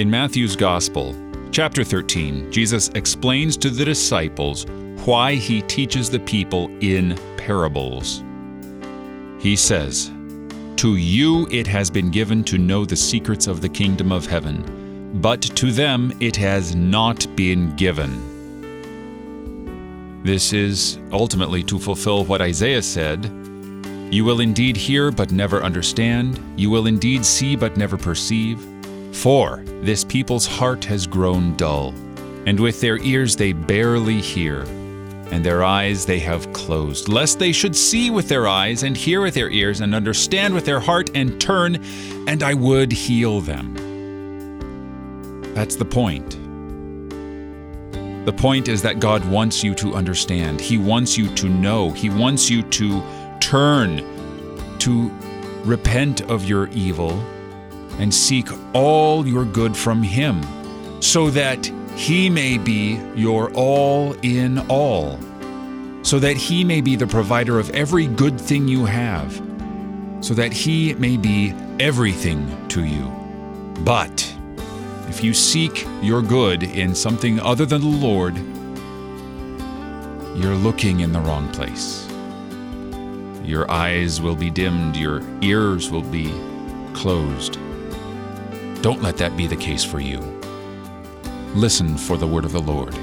In Matthew's Gospel, chapter 13, Jesus explains to the disciples why he teaches the people in parables. He says, To you it has been given to know the secrets of the kingdom of heaven, but to them it has not been given. This is ultimately to fulfill what Isaiah said You will indeed hear, but never understand. You will indeed see, but never perceive. For this people's heart has grown dull, and with their ears they barely hear, and their eyes they have closed, lest they should see with their eyes, and hear with their ears, and understand with their heart, and turn, and I would heal them. That's the point. The point is that God wants you to understand. He wants you to know. He wants you to turn, to repent of your evil, and seek all your good from Him, so that He may be your all in all, so that He may be the provider of every good thing you have, so that He may be everything to you. But if you seek your good in something other than the Lord, you're looking in the wrong place. Your eyes will be dimmed, your ears will be closed. Don't let that be the case for you. Listen for the word of the Lord.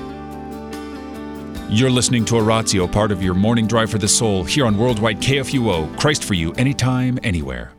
You're listening to Oratio, part of your morning drive for the soul, here on Worldwide KFUO, Christ for you, anytime, anywhere.